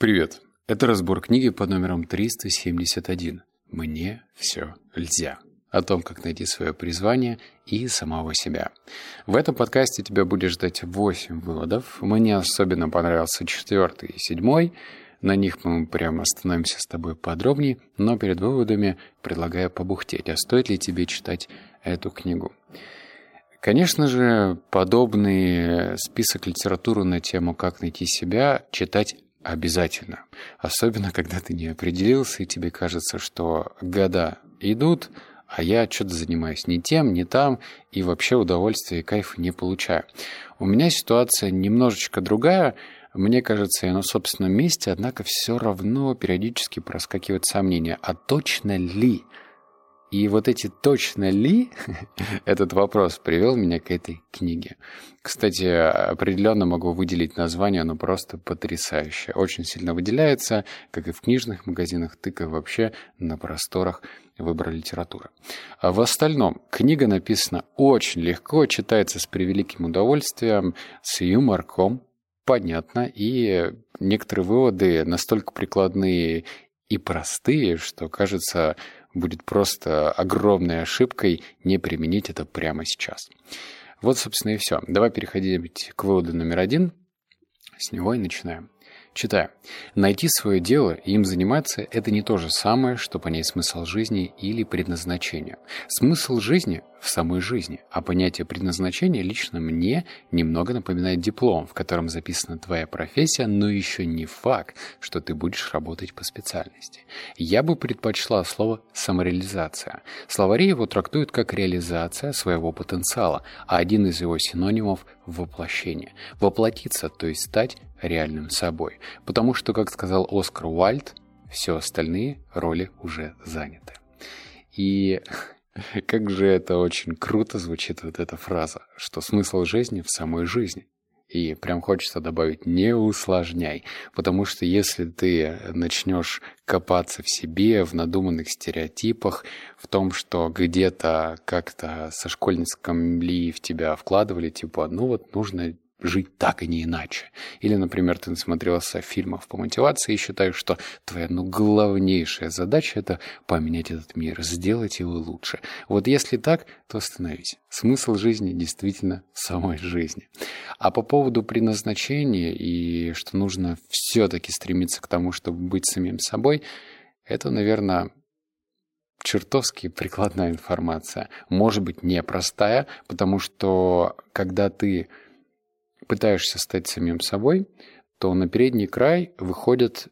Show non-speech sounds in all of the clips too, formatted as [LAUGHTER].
Привет. Это разбор книги под номером 371. «Мне все нельзя». О том, как найти свое призвание и самого себя. В этом подкасте тебя будет ждать 8 выводов. Мне особенно понравился четвертый и седьмой. На них мы прямо остановимся с тобой подробнее, но перед выводами предлагаю побухтеть. А стоит ли тебе читать эту книгу? Конечно же, подобный список литературы на тему «Как найти себя» читать Обязательно. Особенно, когда ты не определился, и тебе кажется, что года идут, а я что-то занимаюсь не тем, не там, и вообще удовольствия и кайфа не получаю. У меня ситуация немножечко другая. Мне кажется, я на собственном месте, однако все равно периодически проскакивает сомнение, а точно ли и вот эти точно ли, [LAUGHS] этот вопрос привел меня к этой книге. Кстати, определенно могу выделить название, оно просто потрясающее. Очень сильно выделяется, как и в книжных магазинах, так и вообще на просторах выбора литературы. А в остальном, книга написана очень легко, читается с превеликим удовольствием, с юморком, понятно, и некоторые выводы настолько прикладные и простые, что кажется будет просто огромной ошибкой не применить это прямо сейчас. Вот, собственно, и все. Давай переходить к выводу номер один. С него и начинаем. Читаю. Найти свое дело и им заниматься – это не то же самое, что понять смысл жизни или предназначение. Смысл жизни в самой жизни, а понятие предназначения лично мне немного напоминает диплом, в котором записана твоя профессия, но еще не факт, что ты будешь работать по специальности. Я бы предпочла слово «самореализация». Словари его трактуют как реализация своего потенциала, а один из его синонимов – воплощение. Воплотиться, то есть стать реальным собой. Потому что, как сказал Оскар Уальд, все остальные роли уже заняты. И [LAUGHS] как же это очень круто звучит вот эта фраза, что смысл жизни в самой жизни. И прям хочется добавить «не усложняй», потому что если ты начнешь копаться в себе, в надуманных стереотипах, в том, что где-то как-то со школьницком ли в тебя вкладывали, типа, ну вот нужно жить так и не иначе. Или, например, ты насмотрелся фильмов по мотивации и считаешь, что твоя ну, главнейшая задача – это поменять этот мир, сделать его лучше. Вот если так, то остановись. Смысл жизни действительно в самой жизни. А по поводу предназначения и что нужно все-таки стремиться к тому, чтобы быть самим собой, это, наверное, чертовски прикладная информация. Может быть, непростая, потому что когда ты пытаешься стать самим собой, то на передний край выходят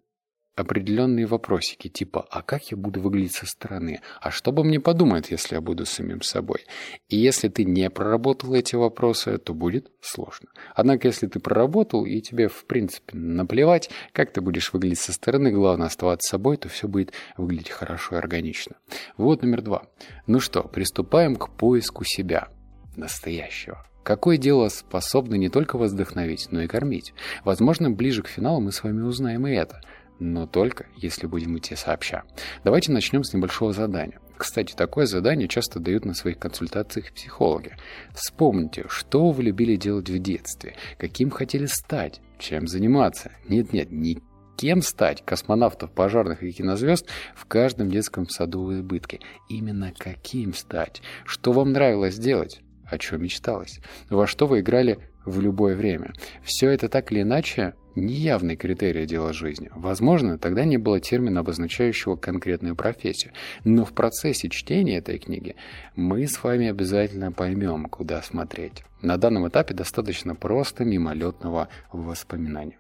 определенные вопросики, типа «А как я буду выглядеть со стороны? А что бы мне подумают, если я буду самим собой?» И если ты не проработал эти вопросы, то будет сложно. Однако, если ты проработал, и тебе, в принципе, наплевать, как ты будешь выглядеть со стороны, главное оставаться собой, то все будет выглядеть хорошо и органично. Вот номер два. Ну что, приступаем к поиску себя, настоящего. Какое дело способно не только вдохновить, но и кормить? Возможно, ближе к финалу мы с вами узнаем и это. Но только если будем идти сообща. Давайте начнем с небольшого задания. Кстати, такое задание часто дают на своих консультациях психологи. Вспомните, что вы любили делать в детстве, каким хотели стать, чем заниматься. Нет-нет, не кем стать космонавтов, пожарных и кинозвезд в каждом детском саду в избытке. Именно каким стать? Что вам нравилось делать? О чем мечталось, во что вы играли в любое время. Все это так или иначе неявный критерий дела жизни. Возможно, тогда не было термина, обозначающего конкретную профессию. Но в процессе чтения этой книги мы с вами обязательно поймем, куда смотреть. На данном этапе достаточно просто мимолетного воспоминания.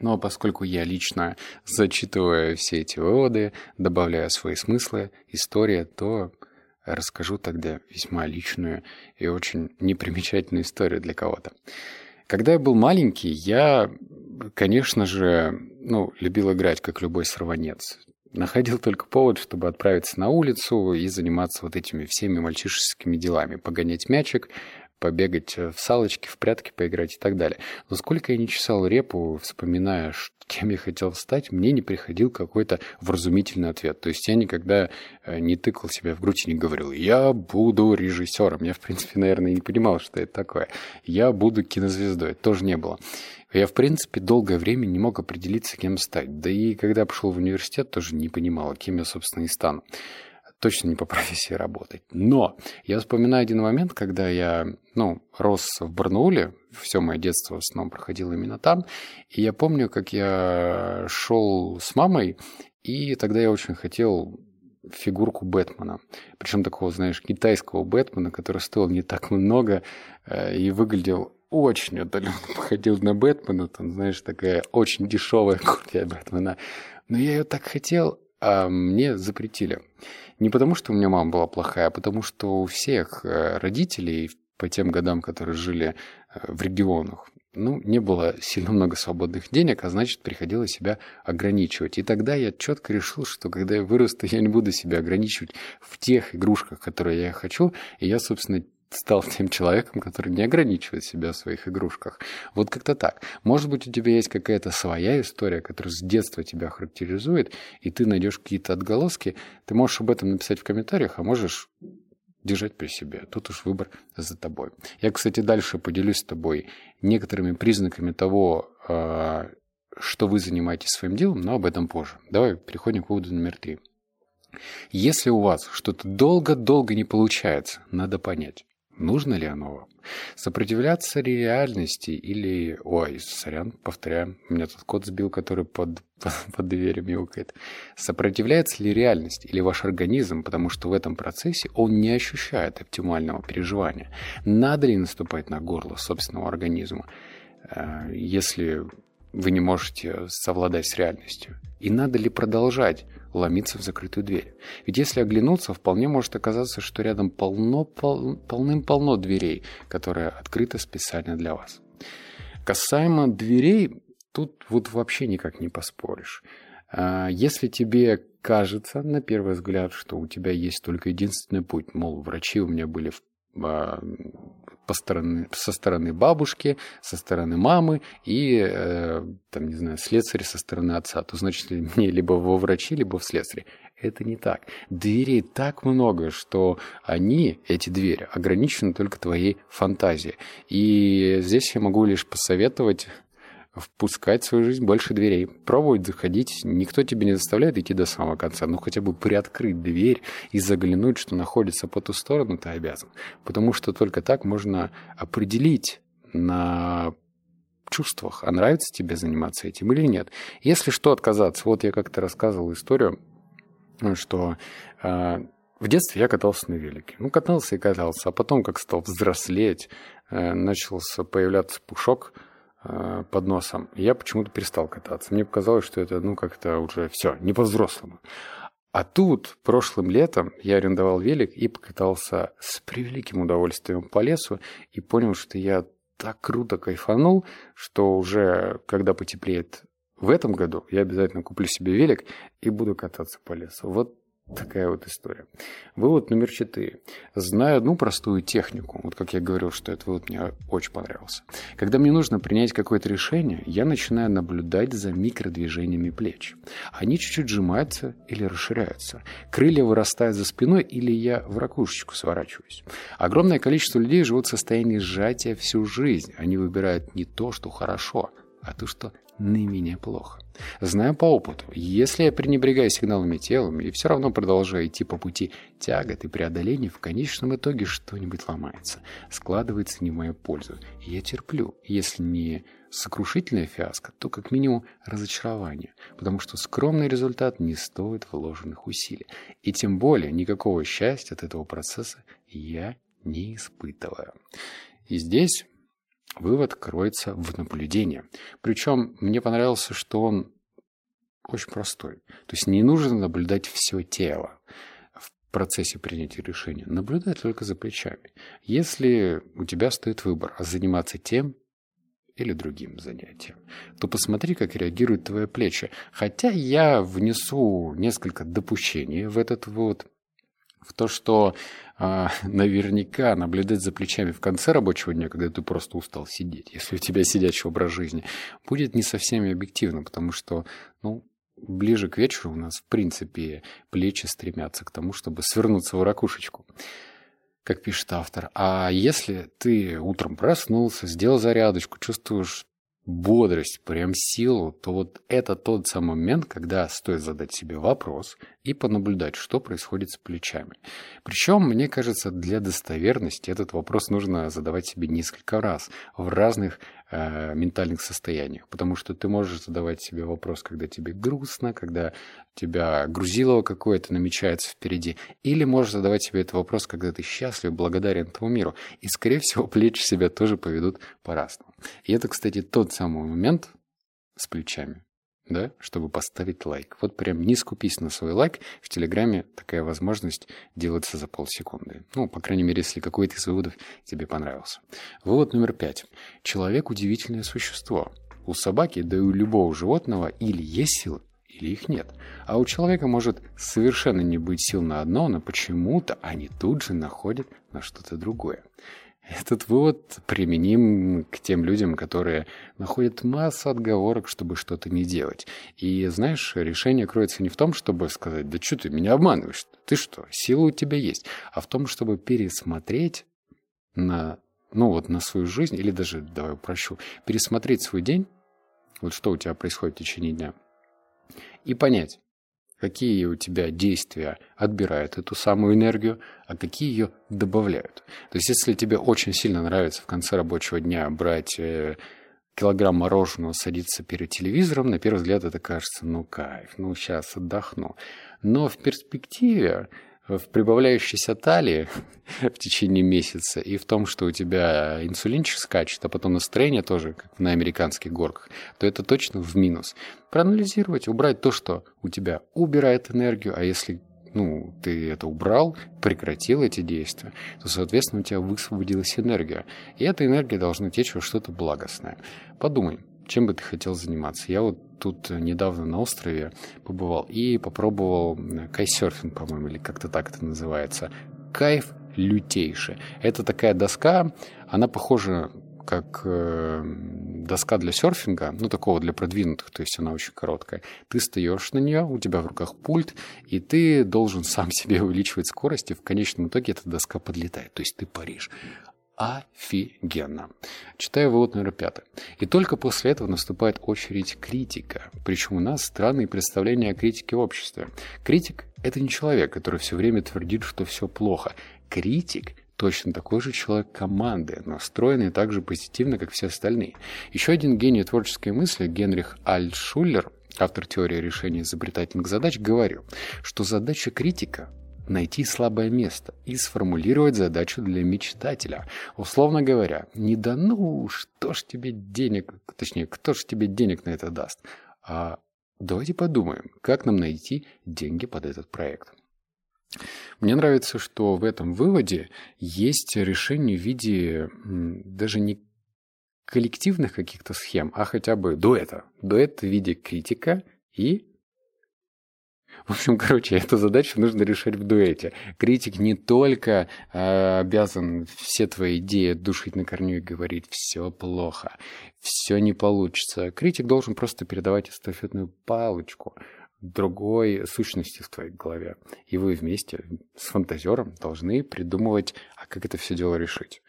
Но поскольку я лично зачитываю все эти выводы, добавляю свои смыслы, история, то расскажу тогда весьма личную и очень непримечательную историю для кого-то. Когда я был маленький, я, конечно же, ну, любил играть, как любой сорванец. Находил только повод, чтобы отправиться на улицу и заниматься вот этими всеми мальчишескими делами. Погонять мячик, побегать в салочки, в прятки поиграть и так далее. Но сколько я не чесал репу, вспоминая, кем я хотел стать, мне не приходил какой-то вразумительный ответ. То есть я никогда э, не тыкал себя в грудь и не говорил, я буду режиссером. Я, в принципе, наверное, не понимал, что это такое. Я буду кинозвездой. Тоже не было. Я, в принципе, долгое время не мог определиться, кем стать. Да и когда пошел в университет, тоже не понимал, кем я, собственно, и стану точно не по профессии работать. Но я вспоминаю один момент, когда я, ну, рос в Барнауле, все мое детство в основном проходило именно там, и я помню, как я шел с мамой, и тогда я очень хотел фигурку Бэтмена. Причем такого, знаешь, китайского Бэтмена, который стоил не так много э, и выглядел очень отдаленно [LAUGHS] походил на Бэтмена. Там, знаешь, такая очень дешевая копия Бэтмена. Но я ее так хотел, а мне запретили. Не потому, что у меня мама была плохая, а потому, что у всех э, родителей по тем годам, которые жили э, в регионах, ну, не было сильно много свободных денег, а значит, приходилось себя ограничивать. И тогда я четко решил, что когда я вырасту, [LAUGHS] я не буду себя ограничивать в тех игрушках, которые я хочу. И я, собственно, стал тем человеком, который не ограничивает себя в своих игрушках. Вот как-то так. Может быть, у тебя есть какая-то своя история, которая с детства тебя характеризует, и ты найдешь какие-то отголоски. Ты можешь об этом написать в комментариях, а можешь держать при себе. Тут уж выбор за тобой. Я, кстати, дальше поделюсь с тобой некоторыми признаками того, а, что вы занимаетесь своим делом, но об этом позже. Давай переходим к выводу номер три. Если у вас что-то долго-долго не получается, надо понять, Нужно ли оно? Сопротивляться реальности или... Ой, сорян, повторяю, у меня тут кот сбил, который под, под, [LAUGHS] под дверью мяукает. Сопротивляется ли реальность или ваш организм, потому что в этом процессе он не ощущает оптимального переживания? Надо ли наступать на горло собственного организма, э, если вы не можете совладать с реальностью? И надо ли продолжать ломиться в закрытую дверь. Ведь если оглянуться, вполне может оказаться, что рядом полно, пол, полным-полно дверей, которые открыты специально для вас. Касаемо дверей, тут вот вообще никак не поспоришь. А, если тебе кажется на первый взгляд, что у тебя есть только единственный путь, мол, врачи у меня были в по стороны, со стороны бабушки, со стороны мамы и, э, там, не знаю, слесарь со стороны отца, то значит [LAUGHS] мне либо во врачи, либо в слесаре. Это не так. Дверей так много, что они, эти двери, ограничены только твоей фантазией. И здесь я могу лишь посоветовать впускать в свою жизнь больше дверей. Пробовать заходить. Никто тебе не заставляет идти до самого конца. Но хотя бы приоткрыть дверь и заглянуть, что находится по ту сторону, ты обязан. Потому что только так можно определить на чувствах, а нравится тебе заниматься этим или нет. Если что, отказаться. Вот я как-то рассказывал историю, что э, в детстве я катался на велике. Ну, катался и катался. А потом, как стал взрослеть, э, начался появляться пушок – под носом. Я почему-то перестал кататься. Мне показалось, что это, ну, как-то уже все, не по-взрослому. А тут, прошлым летом, я арендовал велик и покатался с превеликим удовольствием по лесу и понял, что я так круто кайфанул, что уже, когда потеплеет в этом году, я обязательно куплю себе велик и буду кататься по лесу. Вот Такая вот история. Вывод номер четыре. Знаю одну простую технику. Вот как я говорил, что этот вывод мне очень понравился. Когда мне нужно принять какое-то решение, я начинаю наблюдать за микродвижениями плеч. Они чуть-чуть сжимаются или расширяются. Крылья вырастают за спиной или я в ракушечку сворачиваюсь. Огромное количество людей живут в состоянии сжатия всю жизнь. Они выбирают не то, что хорошо, а то, что наименее плохо. Знаю по опыту, если я пренебрегаю сигналами телом и все равно продолжаю идти по пути тягот и преодоления, в конечном итоге что-нибудь ломается, складывается не в мою пользу. И я терплю, если не сокрушительная фиаско, то как минимум разочарование, потому что скромный результат не стоит вложенных усилий. И тем более никакого счастья от этого процесса я не испытываю. И здесь Вывод кроется в наблюдении. Причем мне понравился, что он очень простой. То есть не нужно наблюдать все тело в процессе принятия решения. Наблюдай только за плечами. Если у тебя стоит выбор, а заниматься тем или другим занятием, то посмотри, как реагируют твои плечи. Хотя я внесу несколько допущений в этот вот в то, что э, [LAUGHS] наверняка наблюдать за плечами в конце рабочего дня, когда ты просто устал сидеть, если у тебя сидячий образ жизни, будет не совсем объективно, потому что, ну, ближе к вечеру у нас, в принципе, плечи стремятся к тому, чтобы свернуться в ракушечку как пишет автор. А если ты утром проснулся, сделал зарядочку, чувствуешь бодрость, прям силу, то вот это тот самый момент, когда стоит задать себе вопрос и понаблюдать, что происходит с плечами. Причем, мне кажется, для достоверности этот вопрос нужно задавать себе несколько раз в разных э, ментальных состояниях, потому что ты можешь задавать себе вопрос, когда тебе грустно, когда тебя грузилово какое-то намечается впереди, или можешь задавать себе этот вопрос, когда ты счастлив, благодарен этому миру, и, скорее всего, плечи себя тоже поведут по-разному. И это, кстати, тот самый момент с плечами, да, чтобы поставить лайк. Вот прям не скупись на свой лайк. В Телеграме такая возможность делается за полсекунды. Ну, по крайней мере, если какой-то из выводов тебе понравился. Вывод номер пять. Человек – удивительное существо. У собаки, да и у любого животного или есть силы, или их нет. А у человека может совершенно не быть сил на одно, но почему-то они тут же находят на что-то другое. Этот вывод применим к тем людям, которые находят массу отговорок, чтобы что-то не делать. И, знаешь, решение кроется не в том, чтобы сказать, да что ты меня обманываешь, ты что, сила у тебя есть, а в том, чтобы пересмотреть на, ну вот, на свою жизнь, или даже, давай упрощу, пересмотреть свой день, вот что у тебя происходит в течение дня, и понять, какие у тебя действия отбирают эту самую энергию, а какие ее добавляют. То есть, если тебе очень сильно нравится в конце рабочего дня брать э, килограмм мороженого, садиться перед телевизором, на первый взгляд это кажется, ну кайф, ну сейчас отдохну. Но в перспективе в прибавляющейся талии [LAUGHS] в течение месяца и в том, что у тебя инсулинчик скачет, а потом настроение тоже, как на американских горках, то это точно в минус. Проанализировать, убрать то, что у тебя убирает энергию, а если ну, ты это убрал, прекратил эти действия, то, соответственно, у тебя высвободилась энергия. И эта энергия должна течь во что-то благостное. Подумай, чем бы ты хотел заниматься? Я вот тут недавно на острове побывал и попробовал кайсерфинг, по-моему, или как-то так это называется. Кайф лютейший. Это такая доска, она похожа как э, доска для серфинга, ну, такого для продвинутых, то есть она очень короткая. Ты встаешь на нее, у тебя в руках пульт, и ты должен сам [LAUGHS] себе увеличивать скорость, и в конечном итоге эта доска подлетает, то есть ты паришь офигенно. Читаю вывод номер пятый. И только после этого наступает очередь критика. Причем у нас странные представления о критике в обществе. Критик – это не человек, который все время твердит, что все плохо. Критик точно такой же человек команды, настроенный так же позитивно, как все остальные. Еще один гений творческой мысли, Генрих Альтшуллер, автор теории решения изобретательных задач, говорил, что задача критика найти слабое место и сформулировать задачу для мечтателя. Условно говоря, не да ну, что ж тебе денег, точнее, кто ж тебе денег на это даст, а давайте подумаем, как нам найти деньги под этот проект. Мне нравится, что в этом выводе есть решение в виде даже не коллективных каких-то схем, а хотя бы дуэта. Дуэт в виде критика и в общем, короче, эту задачу нужно решать в дуэте. Критик не только э, обязан все твои идеи душить на корню и говорить «все плохо», «все не получится». Критик должен просто передавать эстафетную палочку другой сущности в твоей голове. И вы вместе с фантазером должны придумывать, а как это все дело решить.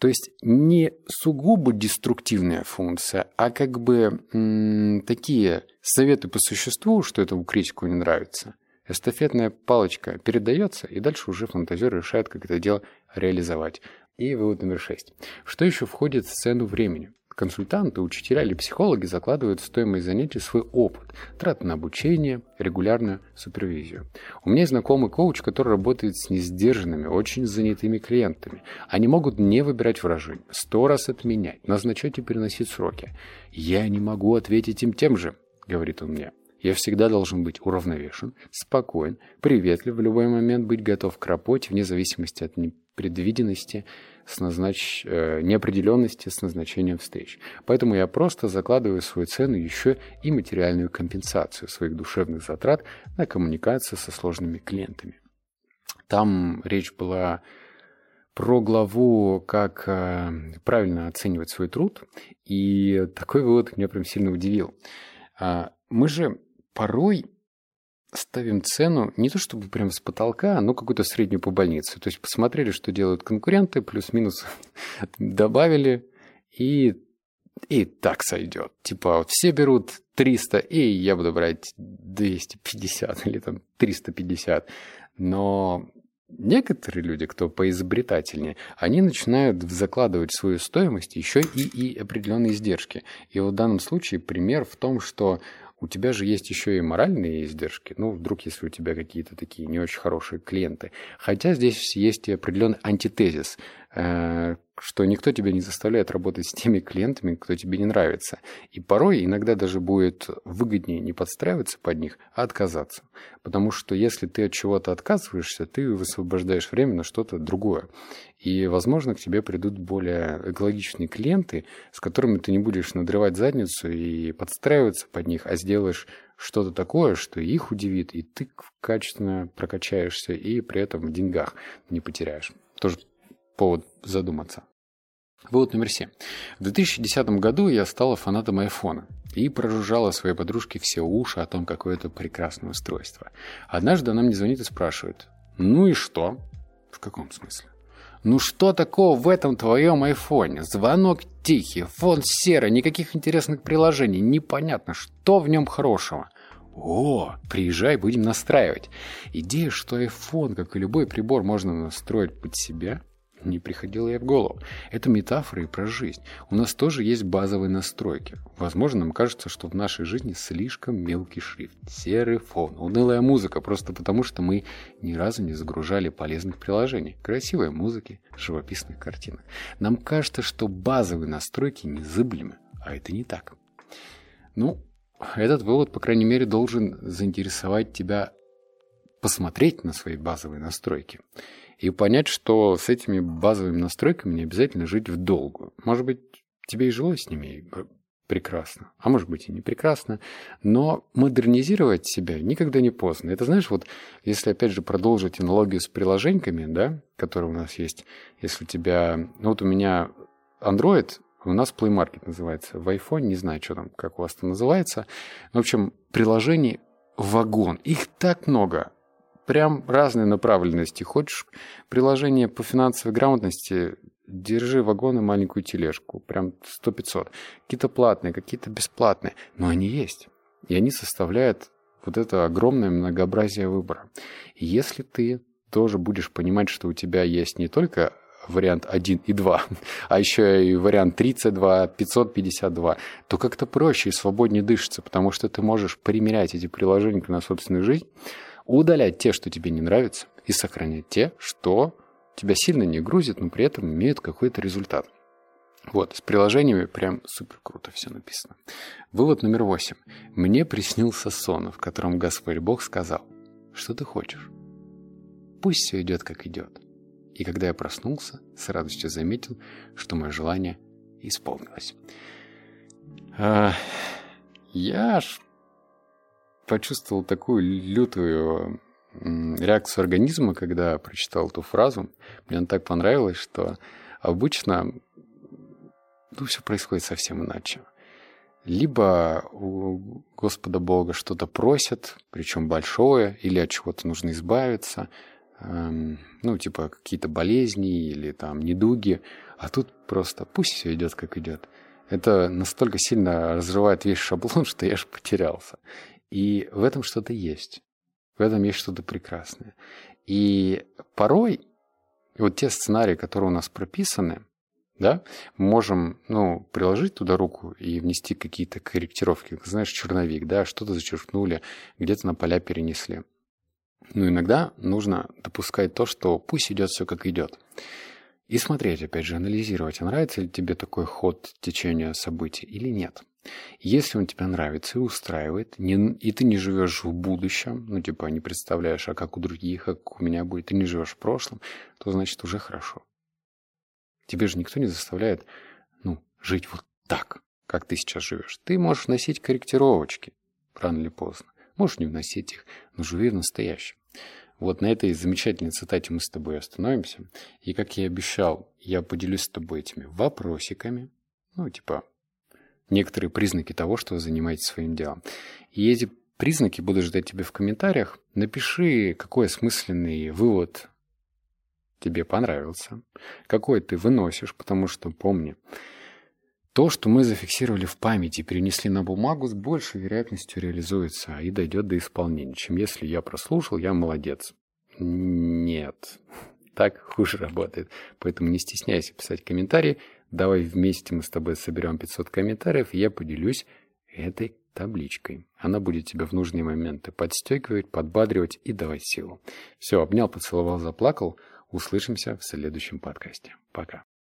То есть не сугубо деструктивная функция, а как бы м- такие советы по существу, что этому критику не нравится. Эстафетная палочка передается, и дальше уже фантазер решает, как это дело реализовать. И вывод номер шесть. Что еще входит в цену времени? Консультанты, учителя или психологи закладывают в стоимость занятий свой опыт, траты на обучение, регулярную супервизию. У меня есть знакомый коуч, который работает с несдержанными, очень занятыми клиентами. Они могут не выбирать выражение, сто раз отменять, назначать и переносить сроки. «Я не могу ответить им тем же», — говорит он мне. Я всегда должен быть уравновешен, спокоен, приветлив, в любой момент быть готов к работе, вне зависимости от непредвиденности, с назнач... Э, неопределенности с назначением встреч. Поэтому я просто закладываю свою цену еще и материальную компенсацию своих душевных затрат на коммуникацию со сложными клиентами. Там речь была про главу, как э, правильно оценивать свой труд. И такой вывод меня прям сильно удивил. А, мы же порой ставим цену не то чтобы прям с потолка, но какую-то среднюю по больнице. То есть посмотрели, что делают конкуренты, плюс-минус [LAUGHS] добавили, и, и так сойдет. Типа вот все берут 300, и я буду брать 250 [LAUGHS] или там 350. Но некоторые люди, кто поизобретательнее, они начинают закладывать свою стоимость еще и, и определенные издержки. И вот в данном случае пример в том, что у тебя же есть еще и моральные издержки. Ну, вдруг, если у тебя какие-то такие не очень хорошие клиенты. Хотя здесь есть и определенный антитезис, э, что никто тебя не заставляет работать с теми клиентами, кто тебе не нравится. И порой иногда даже будет выгоднее не подстраиваться под них, а отказаться. Потому что если ты от чего-то отказываешься, ты высвобождаешь время на что-то другое. И, возможно, к тебе придут более экологичные клиенты, с которыми ты не будешь надрывать задницу и подстраиваться под них, а сделаешь что-то такое, что их удивит, и ты качественно прокачаешься, и при этом в деньгах не потеряешь. Тоже повод задуматься. Вывод номер семь. В 2010 году я стала фанатом айфона и прожужжала своей подружке все уши о том, какое это прекрасное устройство. Однажды она мне звонит и спрашивает, ну и что? В каком смысле? Ну что такого в этом твоем айфоне? Звонок тихий, фон серый, никаких интересных приложений, непонятно, что в нем хорошего. О, приезжай, будем настраивать. Идея, что iPhone, как и любой прибор, можно настроить под себя, не приходило ей в голову. Это метафора и про жизнь. У нас тоже есть базовые настройки. Возможно, нам кажется, что в нашей жизни слишком мелкий шрифт, серый фон, унылая музыка, просто потому что мы ни разу не загружали полезных приложений, красивой музыки, живописных картинок. Нам кажется, что базовые настройки незыблемы, а это не так. Ну, этот вывод, по крайней мере, должен заинтересовать тебя посмотреть на свои базовые настройки и понять, что с этими базовыми настройками не обязательно жить в долгу. Может быть, тебе и жилось с ними прекрасно, а может быть и не прекрасно, но модернизировать себя никогда не поздно. Это знаешь, вот если опять же продолжить аналогию с приложениями, да, которые у нас есть, если у тебя, ну вот у меня Android, у нас Play Market называется, в iPhone, не знаю, что там, как у вас там называется. В общем, приложений вагон, их так много, прям разные направленности. Хочешь приложение по финансовой грамотности, держи вагон маленькую тележку, прям 100-500. Какие-то платные, какие-то бесплатные, но они есть. И они составляют вот это огромное многообразие выбора. И если ты тоже будешь понимать, что у тебя есть не только вариант 1 и 2, а еще и вариант 32, 552, то как-то проще и свободнее дышится, потому что ты можешь примерять эти приложения на собственную жизнь, удалять те, что тебе не нравятся, и сохранять те, что тебя сильно не грузит, но при этом имеют какой-то результат. Вот, с приложениями прям супер круто все написано. Вывод номер восемь. Мне приснился сон, в котором Господь Бог сказал, что ты хочешь. Пусть все идет, как идет. И когда я проснулся, с радостью заметил, что мое желание исполнилось. А, я аж почувствовал такую лютую реакцию организма, когда прочитал эту фразу. Мне она так понравилась, что обычно ну, все происходит совсем иначе. Либо у Господа Бога что-то просят, причем большое, или от чего-то нужно избавиться, эм, ну, типа какие-то болезни или там недуги, а тут просто пусть все идет, как идет. Это настолько сильно разрывает весь шаблон, [LAUGHS] что я аж потерялся. И в этом что-то есть. В этом есть что-то прекрасное. И порой вот те сценарии, которые у нас прописаны, да, мы можем, ну, приложить туда руку и внести какие-то корректировки. Знаешь, черновик, да, что-то зачеркнули, где-то на поля перенесли. Но иногда нужно допускать то, что пусть идет все как идет. И смотреть, опять же, анализировать, а нравится ли тебе такой ход течения событий или нет. Если он тебе нравится и устраивает, не, и ты не живешь в будущем, ну, типа, не представляешь, а как у других, а как у меня будет, ты не живешь в прошлом, то, значит, уже хорошо. Тебе же никто не заставляет, ну, жить вот так, как ты сейчас живешь. Ты можешь носить корректировочки рано или поздно. Можешь не вносить их, но живи в настоящем. Вот на этой замечательной цитате мы с тобой остановимся. И, как я и обещал, я поделюсь с тобой этими вопросиками. Ну, типа, некоторые признаки того, что вы занимаетесь своим делом. И эти признаки буду ждать тебе в комментариях. Напиши, какой осмысленный вывод тебе понравился, какой ты выносишь, потому что помни, то, что мы зафиксировали в памяти перенесли на бумагу, с большей вероятностью реализуется и дойдет до исполнения, чем если я прослушал, я молодец. Нет, [LAUGHS] так хуже работает. Поэтому не стесняйся писать комментарии. Давай вместе мы с тобой соберем 500 комментариев, и я поделюсь этой табличкой. Она будет тебя в нужные моменты подстегивать, подбадривать и давать силу. Все, обнял, поцеловал, заплакал. Услышимся в следующем подкасте. Пока.